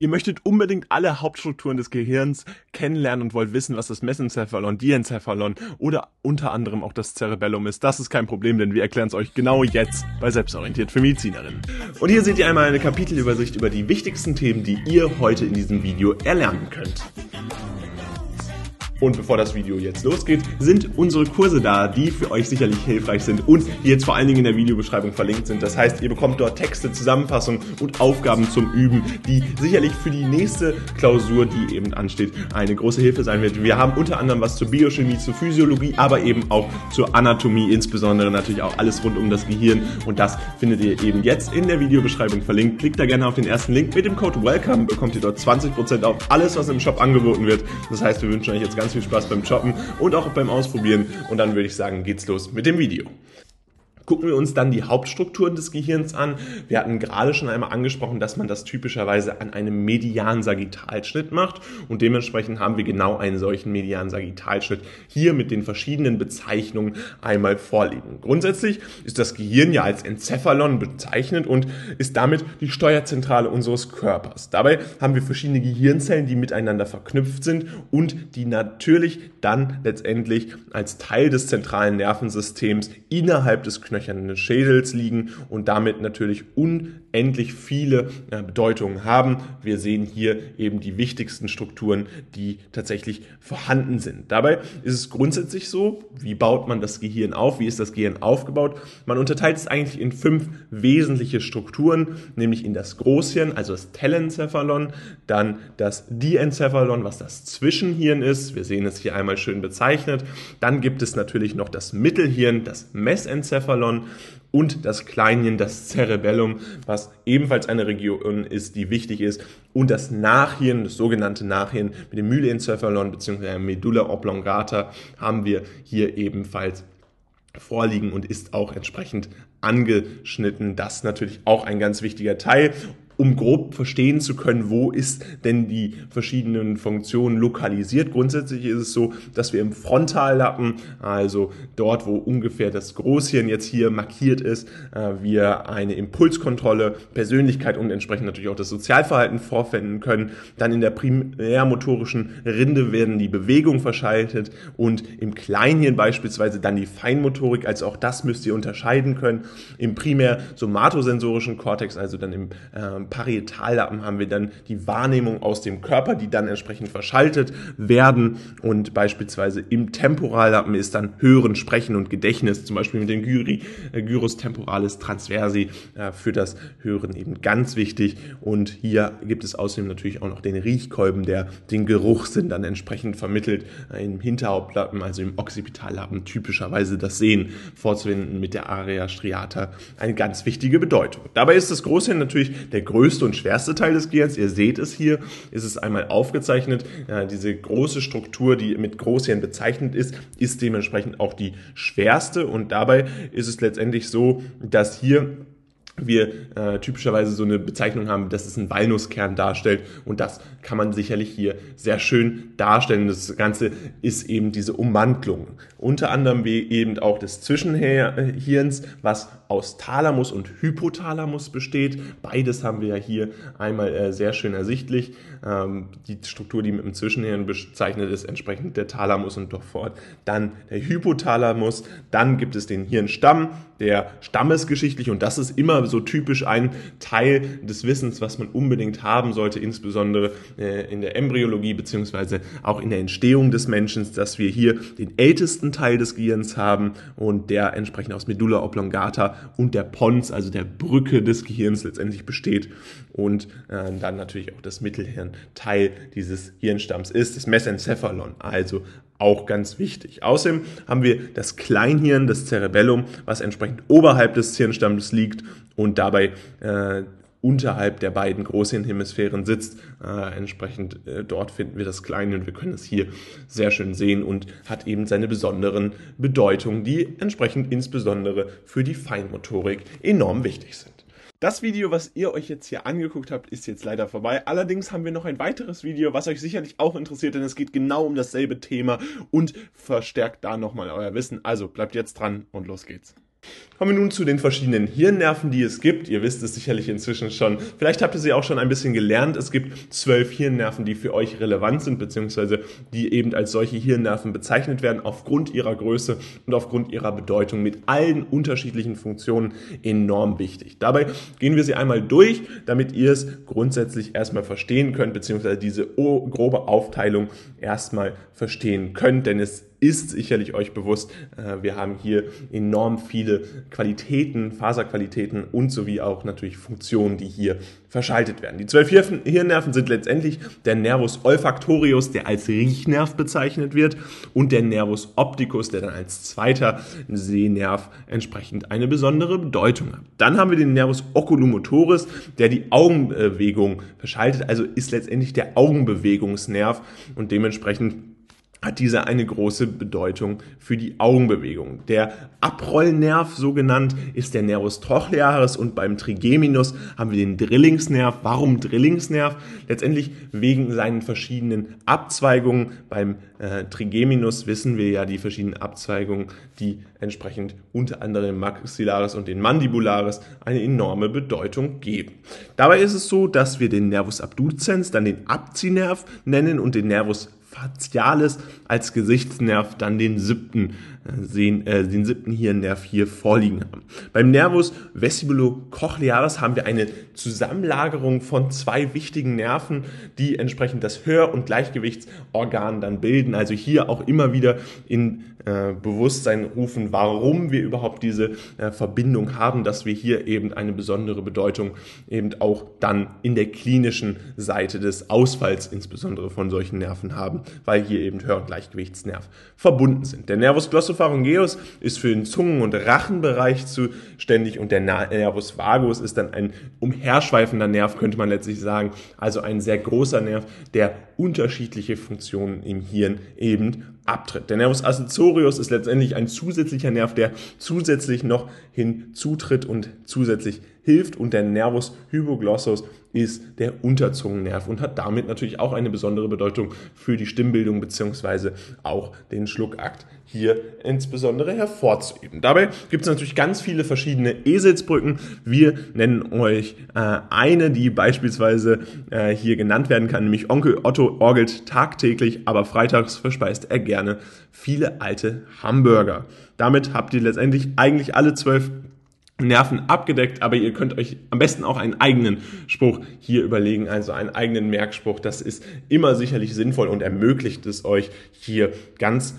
Ihr möchtet unbedingt alle Hauptstrukturen des Gehirns kennenlernen und wollt wissen, was das Mesencephalon, Diencephalon oder unter anderem auch das Cerebellum ist. Das ist kein Problem, denn wir erklären es euch genau jetzt bei Selbstorientiert für Medizinerinnen. Und hier seht ihr einmal eine Kapitelübersicht über die wichtigsten Themen, die ihr heute in diesem Video erlernen könnt. Und bevor das Video jetzt losgeht, sind unsere Kurse da, die für euch sicherlich hilfreich sind und die jetzt vor allen Dingen in der Videobeschreibung verlinkt sind. Das heißt, ihr bekommt dort Texte, Zusammenfassungen und Aufgaben zum Üben, die sicherlich für die nächste Klausur, die eben ansteht, eine große Hilfe sein wird. Wir haben unter anderem was zur Biochemie, zur Physiologie, aber eben auch zur Anatomie, insbesondere natürlich auch alles rund um das Gehirn. Und das findet ihr eben jetzt in der Videobeschreibung verlinkt. Klickt da gerne auf den ersten Link. Mit dem Code WELCOME bekommt ihr dort 20% auf alles, was im Shop angeboten wird. Das heißt, wir wünschen euch jetzt ganz viel Spaß beim Shoppen und auch beim Ausprobieren. Und dann würde ich sagen, geht's los mit dem Video. Gucken wir uns dann die Hauptstrukturen des Gehirns an. Wir hatten gerade schon einmal angesprochen, dass man das typischerweise an einem medianen Sagittalschnitt macht und dementsprechend haben wir genau einen solchen medianen Sagittalschnitt hier mit den verschiedenen Bezeichnungen einmal vorliegen. Grundsätzlich ist das Gehirn ja als Enzephalon bezeichnet und ist damit die Steuerzentrale unseres Körpers. Dabei haben wir verschiedene Gehirnzellen, die miteinander verknüpft sind und die natürlich dann letztendlich als Teil des zentralen Nervensystems innerhalb des Knöchels knöchernen Schädels liegen und damit natürlich unendlich viele äh, Bedeutungen haben. Wir sehen hier eben die wichtigsten Strukturen, die tatsächlich vorhanden sind. Dabei ist es grundsätzlich so, wie baut man das Gehirn auf, wie ist das Gehirn aufgebaut? Man unterteilt es eigentlich in fünf wesentliche Strukturen, nämlich in das Großhirn, also das Telencephalon, dann das Diencephalon, was das Zwischenhirn ist. Wir sehen es hier einmal schön bezeichnet. Dann gibt es natürlich noch das Mittelhirn, das Mesencephalon Cephalon und das Kleinhirn, das Cerebellum, was ebenfalls eine Region ist, die wichtig ist. Und das Nachhirn, das sogenannte Nachhirn mit dem Myelencephalon bzw. Medulla oblongata haben wir hier ebenfalls vorliegen und ist auch entsprechend angeschnitten. Das natürlich auch ein ganz wichtiger Teil um grob verstehen zu können, wo ist denn die verschiedenen Funktionen lokalisiert. Grundsätzlich ist es so, dass wir im Frontallappen, also dort, wo ungefähr das Großhirn jetzt hier markiert ist, äh, wir eine Impulskontrolle, Persönlichkeit und entsprechend natürlich auch das Sozialverhalten vorfinden können. Dann in der primärmotorischen Rinde werden die Bewegungen verschaltet und im Kleinhirn beispielsweise dann die Feinmotorik, also auch das müsst ihr unterscheiden können. Im primär somatosensorischen Kortex, also dann im äh, Parietallappen haben wir dann die Wahrnehmung aus dem Körper, die dann entsprechend verschaltet werden. Und beispielsweise im Temporallappen ist dann Hören, Sprechen und Gedächtnis, zum Beispiel mit dem Gyri, äh, Gyrus temporalis transversi äh, für das Hören eben ganz wichtig. Und hier gibt es außerdem natürlich auch noch den Riechkolben, der den Geruchssinn dann entsprechend vermittelt. Äh, Im Hinterhauptlappen, also im Occipitallappen, typischerweise das Sehen vorzuwenden mit der Area striata eine ganz wichtige Bedeutung. Dabei ist das Großhirn natürlich der größte und schwerste Teil des Gehirns. Ihr seht es hier, ist es einmal aufgezeichnet. Ja, diese große Struktur, die mit Großhirn bezeichnet ist, ist dementsprechend auch die schwerste. Und dabei ist es letztendlich so, dass hier wir äh, typischerweise so eine Bezeichnung haben, dass es einen Walnusskern darstellt und das kann man sicherlich hier sehr schön darstellen. Das Ganze ist eben diese Ummantlung. Unter anderem eben auch des Zwischenhirns, was aus Thalamus und Hypothalamus besteht. Beides haben wir ja hier einmal äh, sehr schön ersichtlich. Ähm, die Struktur, die mit dem Zwischenhirn bezeichnet ist, entsprechend der Thalamus und doch fort. Dann der Hypothalamus. Dann gibt es den Hirnstamm, der stammesgeschichtlich und das ist immer so typisch ein Teil des Wissens, was man unbedingt haben sollte, insbesondere äh, in der Embryologie beziehungsweise auch in der Entstehung des Menschen, dass wir hier den ältesten Teil des Gehirns haben und der entsprechend aus Medulla oblongata und der Pons, also der Brücke des Gehirns letztendlich besteht und äh, dann natürlich auch das Mittelhirn Teil dieses Hirnstamms ist, das Mesencephalon, also auch ganz wichtig. Außerdem haben wir das Kleinhirn, das Cerebellum, was entsprechend oberhalb des Hirnstamms liegt und dabei äh, unterhalb der beiden Großhirnhemisphären sitzt. Äh, entsprechend äh, dort finden wir das Kleine und wir können es hier sehr schön sehen und hat eben seine besonderen Bedeutungen, die entsprechend insbesondere für die Feinmotorik enorm wichtig sind. Das Video, was ihr euch jetzt hier angeguckt habt, ist jetzt leider vorbei. Allerdings haben wir noch ein weiteres Video, was euch sicherlich auch interessiert, denn es geht genau um dasselbe Thema und verstärkt da nochmal euer Wissen. Also bleibt jetzt dran und los geht's. Kommen wir nun zu den verschiedenen Hirnnerven, die es gibt. Ihr wisst es sicherlich inzwischen schon. Vielleicht habt ihr sie auch schon ein bisschen gelernt. Es gibt zwölf Hirnnerven, die für euch relevant sind, beziehungsweise die eben als solche Hirnnerven bezeichnet werden, aufgrund ihrer Größe und aufgrund ihrer Bedeutung mit allen unterschiedlichen Funktionen enorm wichtig. Dabei gehen wir sie einmal durch, damit ihr es grundsätzlich erstmal verstehen könnt, beziehungsweise diese grobe Aufteilung erstmal verstehen könnt, denn es ist sicherlich euch bewusst, äh, wir haben hier enorm viele Qualitäten, Faserqualitäten und sowie auch natürlich Funktionen, die hier verschaltet werden. Die zwölf Hirnnerven sind letztendlich der Nervus olfactorius, der als Riechnerv bezeichnet wird, und der Nervus opticus, der dann als zweiter Sehnerv entsprechend eine besondere Bedeutung hat. Dann haben wir den Nervus oculomotoris, der die Augenbewegung verschaltet, also ist letztendlich der Augenbewegungsnerv und dementsprechend hat dieser eine große Bedeutung für die Augenbewegung. Der Abrollnerv, so genannt, ist der Nervus trochlearis und beim Trigeminus haben wir den Drillingsnerv. Warum Drillingsnerv? Letztendlich wegen seinen verschiedenen Abzweigungen. Beim äh, Trigeminus wissen wir ja die verschiedenen Abzweigungen, die entsprechend unter anderem Maxillaris und den Mandibularis eine enorme Bedeutung geben. Dabei ist es so, dass wir den Nervus abducens, dann den Abziehnerv nennen und den Nervus facialis als Gesichtsnerv dann den siebten, äh, sehen, äh, den siebten Hirnnerv hier vorliegen haben. Beim Nervus vestibulocochlearis haben wir eine Zusammenlagerung von zwei wichtigen Nerven, die entsprechend das Hör- und Gleichgewichtsorgan dann bilden. Also hier auch immer wieder in äh, Bewusstsein rufen, warum wir überhaupt diese äh, Verbindung haben, dass wir hier eben eine besondere Bedeutung eben auch dann in der klinischen Seite des Ausfalls insbesondere von solchen Nerven haben, weil hier eben Hör- und Gleichgewichtsnerv verbunden sind. Der Nervus glossopharyngeus ist für den Zungen- und Rachenbereich zuständig und der Nervus vagus ist dann ein umherschweifender Nerv, könnte man letztlich sagen, also ein sehr großer Nerv, der unterschiedliche Funktionen im Hirn eben abtritt. Der Nervus accessorius ist letztendlich ein zusätzlicher Nerv, der zusätzlich noch hinzutritt und zusätzlich hilft und der Nervus hypoglossus ist der Unterzungennerv und hat damit natürlich auch eine besondere Bedeutung für die Stimmbildung beziehungsweise auch den Schluckakt hier insbesondere hervorzuheben. Dabei gibt es natürlich ganz viele verschiedene Eselsbrücken. Wir nennen euch äh, eine, die beispielsweise äh, hier genannt werden kann, nämlich Onkel Otto orgelt tagtäglich, aber freitags verspeist er gerne viele alte Hamburger. Damit habt ihr letztendlich eigentlich alle zwölf Nerven abgedeckt, aber ihr könnt euch am besten auch einen eigenen Spruch hier überlegen, also einen eigenen Merkspruch. Das ist immer sicherlich sinnvoll und ermöglicht es euch hier ganz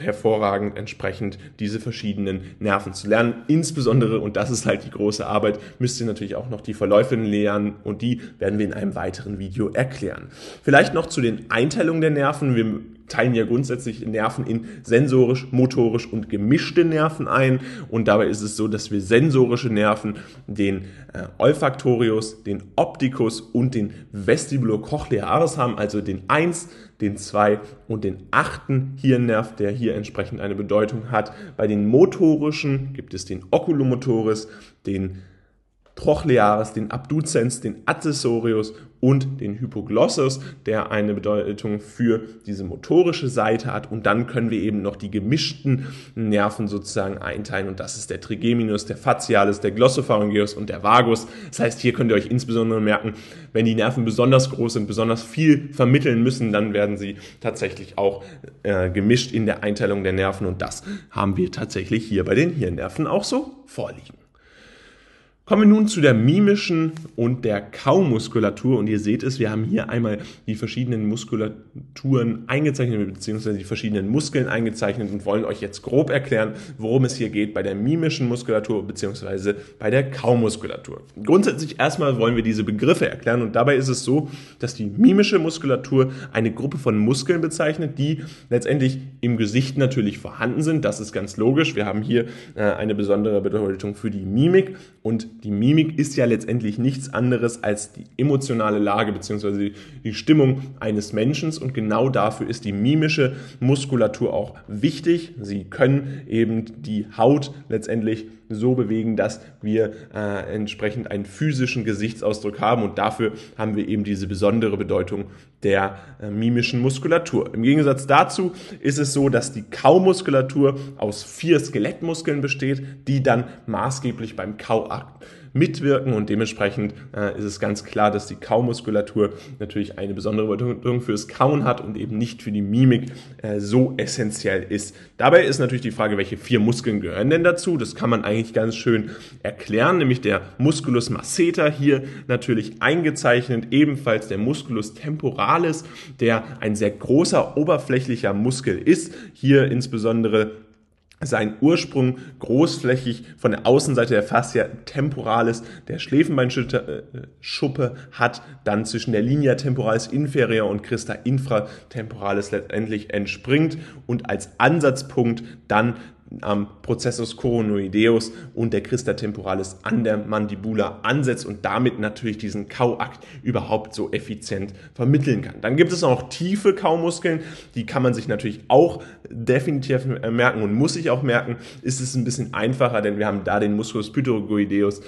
hervorragend entsprechend diese verschiedenen Nerven zu lernen. Insbesondere, und das ist halt die große Arbeit, müsst ihr natürlich auch noch die Verläufe lernen und die werden wir in einem weiteren Video erklären. Vielleicht noch zu den Einteilungen der Nerven. Wir teilen ja grundsätzlich Nerven in sensorisch, motorisch und gemischte Nerven ein. Und dabei ist es so, dass wir sensorische Nerven, den äh, Olfaktorius, den Opticus und den Vestibulocochlearis haben, also den 1, den 2 und den 8. Hirnnerv, der hier entsprechend eine Bedeutung hat. Bei den motorischen gibt es den Oculomotoris, den Trochlearis, den Abducens, den Accessorius und den Hypoglossus, der eine Bedeutung für diese motorische Seite hat. Und dann können wir eben noch die gemischten Nerven sozusagen einteilen. Und das ist der Trigeminus, der Facialis, der Glossopharyngeus und der Vagus. Das heißt, hier könnt ihr euch insbesondere merken, wenn die Nerven besonders groß sind, besonders viel vermitteln müssen, dann werden sie tatsächlich auch äh, gemischt in der Einteilung der Nerven. Und das haben wir tatsächlich hier bei den Hirnnerven auch so vorliegen. Kommen wir nun zu der mimischen und der Kaumuskulatur. Und ihr seht es, wir haben hier einmal die verschiedenen Muskulaturen eingezeichnet, beziehungsweise die verschiedenen Muskeln eingezeichnet und wollen euch jetzt grob erklären, worum es hier geht bei der mimischen Muskulatur, beziehungsweise bei der Kaumuskulatur. Grundsätzlich erstmal wollen wir diese Begriffe erklären und dabei ist es so, dass die mimische Muskulatur eine Gruppe von Muskeln bezeichnet, die letztendlich im Gesicht natürlich vorhanden sind. Das ist ganz logisch. Wir haben hier äh, eine besondere Bedeutung für die Mimik und Die Mimik ist ja letztendlich nichts anderes als die emotionale Lage bzw. die Stimmung eines Menschen. Und genau dafür ist die mimische Muskulatur auch wichtig. Sie können eben die Haut letztendlich so bewegen, dass wir äh, entsprechend einen physischen Gesichtsausdruck haben und dafür haben wir eben diese besondere Bedeutung der äh, mimischen Muskulatur. Im Gegensatz dazu ist es so, dass die Kaumuskulatur aus vier Skelettmuskeln besteht, die dann maßgeblich beim Kauakt mitwirken und dementsprechend äh, ist es ganz klar, dass die Kaumuskulatur natürlich eine besondere Bedeutung fürs Kauen hat und eben nicht für die Mimik äh, so essentiell ist. Dabei ist natürlich die Frage, welche vier Muskeln gehören denn dazu? Das kann man eigentlich ganz schön erklären, nämlich der Musculus masseter hier natürlich eingezeichnet, ebenfalls der Musculus temporalis, der ein sehr großer oberflächlicher Muskel ist, hier insbesondere sein Ursprung großflächig von der Außenseite der Fascia temporalis der Schläfenbeinschuppe äh, hat, dann zwischen der Linea temporalis inferior und Christa infratemporalis letztendlich entspringt und als Ansatzpunkt dann am Prozessus coronoideus und der Christa temporalis an der Mandibula ansetzt und damit natürlich diesen Kauakt überhaupt so effizient vermitteln kann. Dann gibt es auch noch tiefe Kaumuskeln, die kann man sich natürlich auch definitiv merken und muss sich auch merken. Ist es ein bisschen einfacher, denn wir haben da den Musculus pythagoideus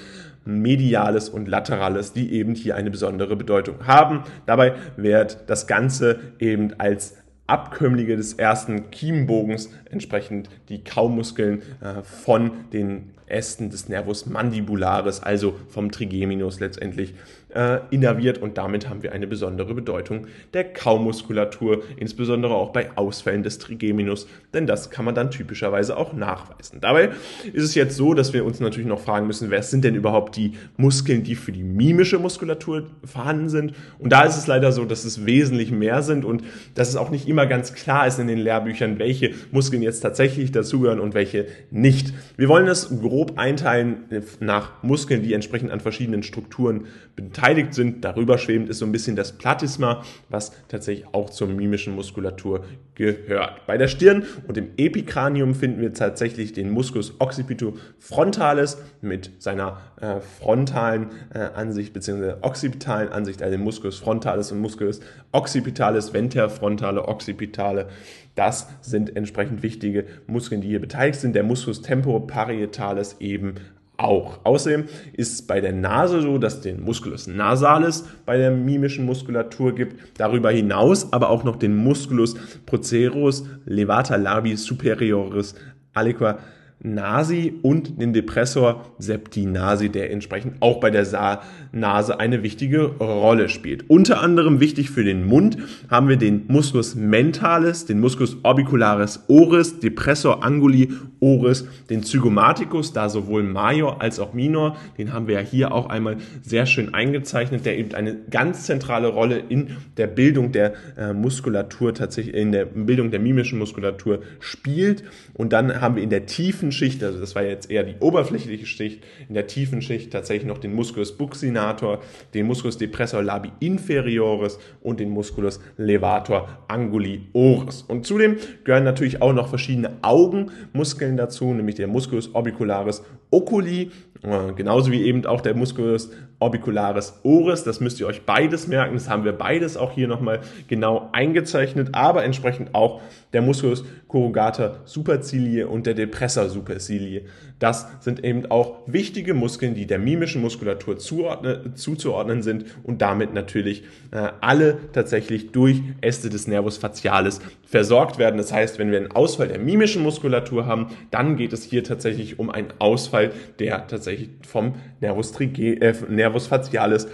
mediales und laterales, die eben hier eine besondere Bedeutung haben. Dabei wird das Ganze eben als Abkömmlinge des ersten Kiemenbogens, entsprechend die Kaumuskeln äh, von den Ästen des Nervus mandibularis, also vom Trigeminus letztendlich äh, innerviert und damit haben wir eine besondere Bedeutung der Kaumuskulatur, insbesondere auch bei Ausfällen des Trigeminus, denn das kann man dann typischerweise auch nachweisen. Dabei ist es jetzt so, dass wir uns natürlich noch fragen müssen, wer sind denn überhaupt die Muskeln, die für die mimische Muskulatur vorhanden sind? Und da ist es leider so, dass es wesentlich mehr sind und dass es auch nicht immer ganz klar ist in den Lehrbüchern, welche Muskeln jetzt tatsächlich dazugehören und welche nicht. Wir wollen es grob einteilen nach Muskeln, die entsprechend an verschiedenen Strukturen beteiligt beteiligt sind. Darüber schwebend ist so ein bisschen das Platysma, was tatsächlich auch zur mimischen Muskulatur gehört. Bei der Stirn und im Epikranium finden wir tatsächlich den Musculus occipitofrontalis mit seiner äh, frontalen äh, Ansicht bzw. occipitalen Ansicht, also Musculus frontalis und Musculus occipitalis, venterfrontale, occipitale. Das sind entsprechend wichtige Muskeln, die hier beteiligt sind. Der Musculus temporoparietalis eben auch. Außerdem ist es bei der Nase so, dass den Musculus nasalis bei der mimischen Muskulatur gibt. Darüber hinaus aber auch noch den Musculus procerus levata labi superioris aliqua Nasi und den Depressor Septinasi, der entsprechend auch bei der Nase eine wichtige Rolle spielt. Unter anderem wichtig für den Mund haben wir den Musculus mentalis, den Musculus orbicularis oris, Depressor anguli oris, den Zygomaticus, da sowohl Major als auch Minor, den haben wir ja hier auch einmal sehr schön eingezeichnet, der eben eine ganz zentrale Rolle in der Bildung der äh, Muskulatur tatsächlich, in der Bildung der mimischen Muskulatur spielt. Und dann haben wir in der tiefen Schicht, also das war jetzt eher die oberflächliche Schicht, in der tiefen Schicht tatsächlich noch den Musculus buccinator, den Musculus depressor labi inferioris und den Musculus levator anguli oris. Und zudem gehören natürlich auch noch verschiedene Augenmuskeln dazu, nämlich der Musculus orbicularis oculi, äh, genauso wie eben auch der Musculus orbicularis oris. Das müsst ihr euch beides merken. Das haben wir beides auch hier nochmal genau eingezeichnet, aber entsprechend auch der Musculus corrugator supercilii und der Depressor supercilii. Das sind eben auch wichtige Muskeln, die der mimischen Muskulatur zuzuordnen sind und damit natürlich äh, alle tatsächlich durch Äste des Nervus facialis versorgt werden. Das heißt, wenn wir einen Ausfall der mimischen Muskulatur haben, dann geht es hier tatsächlich um einen Ausfall, der tatsächlich vom Nervus, äh, Nervus facialis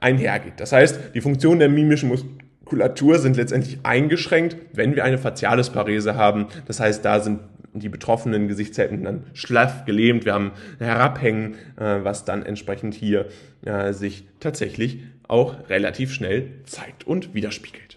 einhergeht. Das heißt, die Funktion der mimischen Muskulatur sind letztendlich eingeschränkt, wenn wir eine Facialisparese haben. Das heißt, da sind die betroffenen Gesichtshälften dann schlaff gelähmt. Wir haben Herabhängen, äh, was dann entsprechend hier äh, sich tatsächlich auch relativ schnell zeigt und widerspiegelt.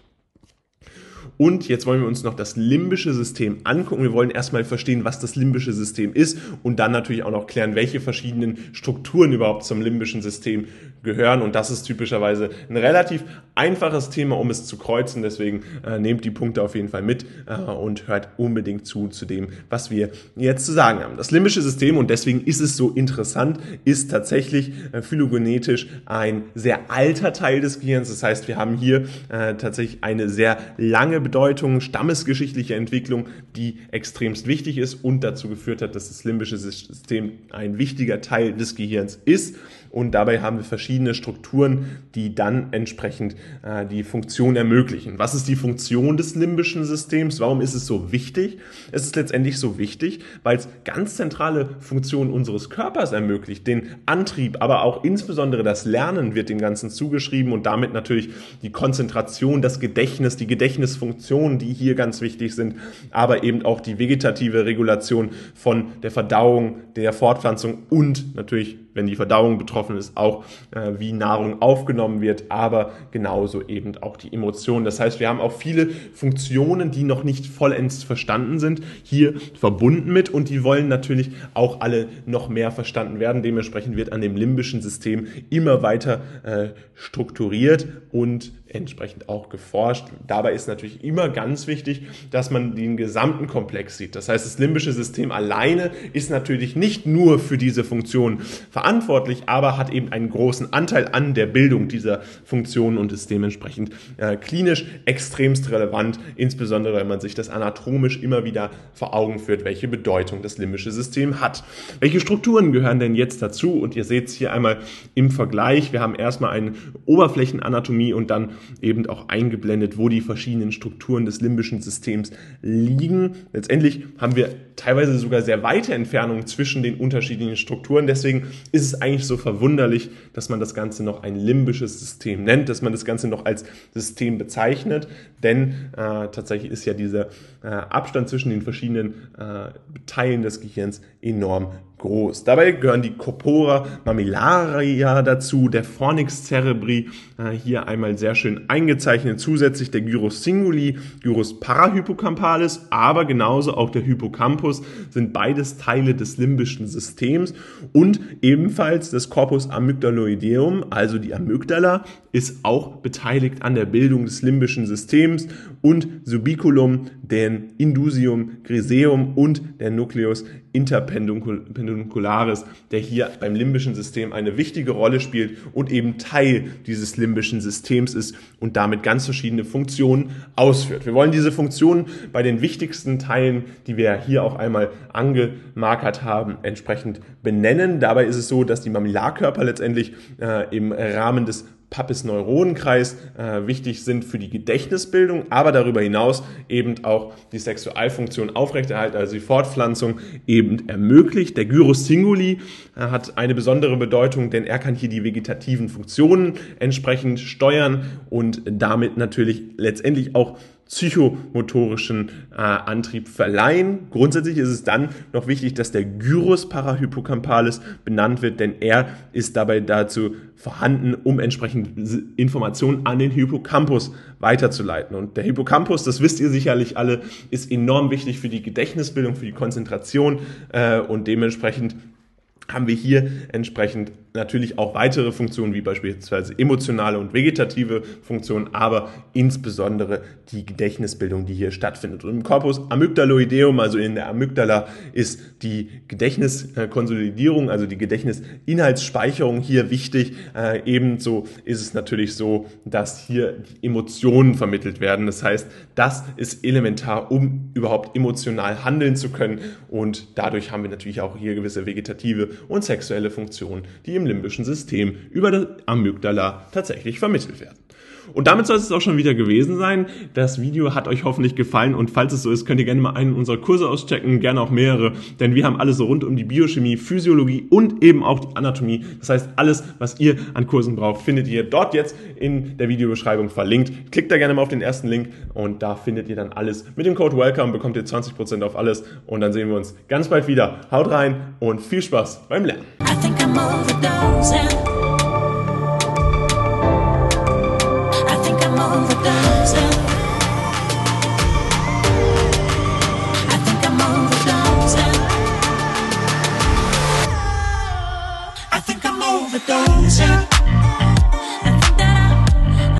Und jetzt wollen wir uns noch das limbische System angucken. Wir wollen erstmal verstehen, was das limbische System ist und dann natürlich auch noch klären, welche verschiedenen Strukturen überhaupt zum limbischen System gehören. Und das ist typischerweise ein relativ einfaches Thema, um es zu kreuzen. Deswegen äh, nehmt die Punkte auf jeden Fall mit äh, und hört unbedingt zu zu dem, was wir jetzt zu sagen haben. Das limbische System, und deswegen ist es so interessant, ist tatsächlich äh, phylogenetisch ein sehr alter Teil des Gehirns. Das heißt, wir haben hier äh, tatsächlich eine sehr lange Bedeutung, stammesgeschichtliche Entwicklung, die extremst wichtig ist und dazu geführt hat, dass das limbische System ein wichtiger Teil des Gehirns ist. Und dabei haben wir verschiedene Strukturen, die dann entsprechend äh, die Funktion ermöglichen. Was ist die Funktion des limbischen Systems? Warum ist es so wichtig? Es ist letztendlich so wichtig, weil es ganz zentrale Funktionen unseres Körpers ermöglicht. Den Antrieb, aber auch insbesondere das Lernen wird dem Ganzen zugeschrieben und damit natürlich die Konzentration, das Gedächtnis, die Gedächtnisfunktionen, die hier ganz wichtig sind, aber eben auch die vegetative Regulation von der Verdauung, der Fortpflanzung und natürlich wenn die Verdauung betroffen ist, auch äh, wie Nahrung aufgenommen wird, aber genauso eben auch die Emotionen. Das heißt, wir haben auch viele Funktionen, die noch nicht vollends verstanden sind, hier verbunden mit und die wollen natürlich auch alle noch mehr verstanden werden. Dementsprechend wird an dem limbischen System immer weiter äh, strukturiert und entsprechend auch geforscht. Dabei ist natürlich immer ganz wichtig, dass man den gesamten Komplex sieht. Das heißt, das limbische System alleine ist natürlich nicht nur für diese Funktion verantwortlich, aber hat eben einen großen Anteil an der Bildung dieser Funktionen und ist dementsprechend äh, klinisch extremst relevant, insbesondere wenn man sich das anatomisch immer wieder vor Augen führt, welche Bedeutung das limbische System hat. Welche Strukturen gehören denn jetzt dazu? Und ihr seht es hier einmal im Vergleich. Wir haben erstmal eine Oberflächenanatomie und dann eben auch eingeblendet, wo die verschiedenen Strukturen des limbischen Systems liegen. Letztendlich haben wir teilweise sogar sehr weite Entfernungen zwischen den unterschiedlichen Strukturen. Deswegen ist es eigentlich so verwunderlich, dass man das Ganze noch ein limbisches System nennt, dass man das Ganze noch als System bezeichnet. Denn äh, tatsächlich ist ja dieser äh, Abstand zwischen den verschiedenen äh, Teilen des Gehirns enorm groß. Dabei gehören die Corpora mammillaria dazu, der Fornix cerebri, äh, hier einmal sehr schön eingezeichnet, zusätzlich der Gyrus singuli, Gyrus parahypocampalis, aber genauso auch der Hippocampus sind beides Teile des limbischen Systems und ebenfalls das Corpus amygdaloideum, also die Amygdala, ist auch beteiligt an der Bildung des limbischen Systems und Subiculum, den Indusium griseum und der Nucleus interpeduncularis, der hier beim limbischen System eine wichtige Rolle spielt und eben Teil dieses limbischen Systems ist und damit ganz verschiedene Funktionen ausführt. Wir wollen diese Funktionen bei den wichtigsten Teilen, die wir hier auch einmal angemarkert haben, entsprechend benennen. Dabei ist es so, dass die Mamillarkörper letztendlich äh, im Rahmen des Pappes-Neuronenkreis äh, wichtig sind für die Gedächtnisbildung, aber darüber hinaus eben auch die Sexualfunktion aufrechterhalten, also die Fortpflanzung eben ermöglicht. Der Gyrus singuli äh, hat eine besondere Bedeutung, denn er kann hier die vegetativen Funktionen entsprechend steuern und damit natürlich letztendlich auch psychomotorischen äh, Antrieb verleihen. Grundsätzlich ist es dann noch wichtig, dass der Gyrus parahippocampalis benannt wird, denn er ist dabei dazu vorhanden, um entsprechend Informationen an den Hippocampus weiterzuleiten. Und der Hippocampus, das wisst ihr sicherlich alle, ist enorm wichtig für die Gedächtnisbildung, für die Konzentration äh, und dementsprechend haben wir hier entsprechend natürlich auch weitere Funktionen, wie beispielsweise emotionale und vegetative Funktionen, aber insbesondere die Gedächtnisbildung, die hier stattfindet. Und im Corpus amygdaloideum, also in der Amygdala, ist die Gedächtniskonsolidierung, also die Gedächtnisinhaltsspeicherung hier wichtig. Äh, ebenso ist es natürlich so, dass hier Emotionen vermittelt werden. Das heißt, das ist elementar, um überhaupt emotional handeln zu können. Und dadurch haben wir natürlich auch hier gewisse vegetative und sexuelle Funktionen, die im limbischen System über das Amygdala tatsächlich vermittelt werden. Und damit soll es auch schon wieder gewesen sein. Das Video hat euch hoffentlich gefallen und falls es so ist, könnt ihr gerne mal einen unserer Kurse auschecken, gerne auch mehrere, denn wir haben alles so rund um die Biochemie, Physiologie und eben auch die Anatomie. Das heißt, alles, was ihr an Kursen braucht, findet ihr dort jetzt in der Videobeschreibung verlinkt. Klickt da gerne mal auf den ersten Link und da findet ihr dann alles. Mit dem Code WELCOME bekommt ihr 20% auf alles und dann sehen wir uns ganz bald wieder. Haut rein und viel Spaß beim Lernen. I think I'm overdosing.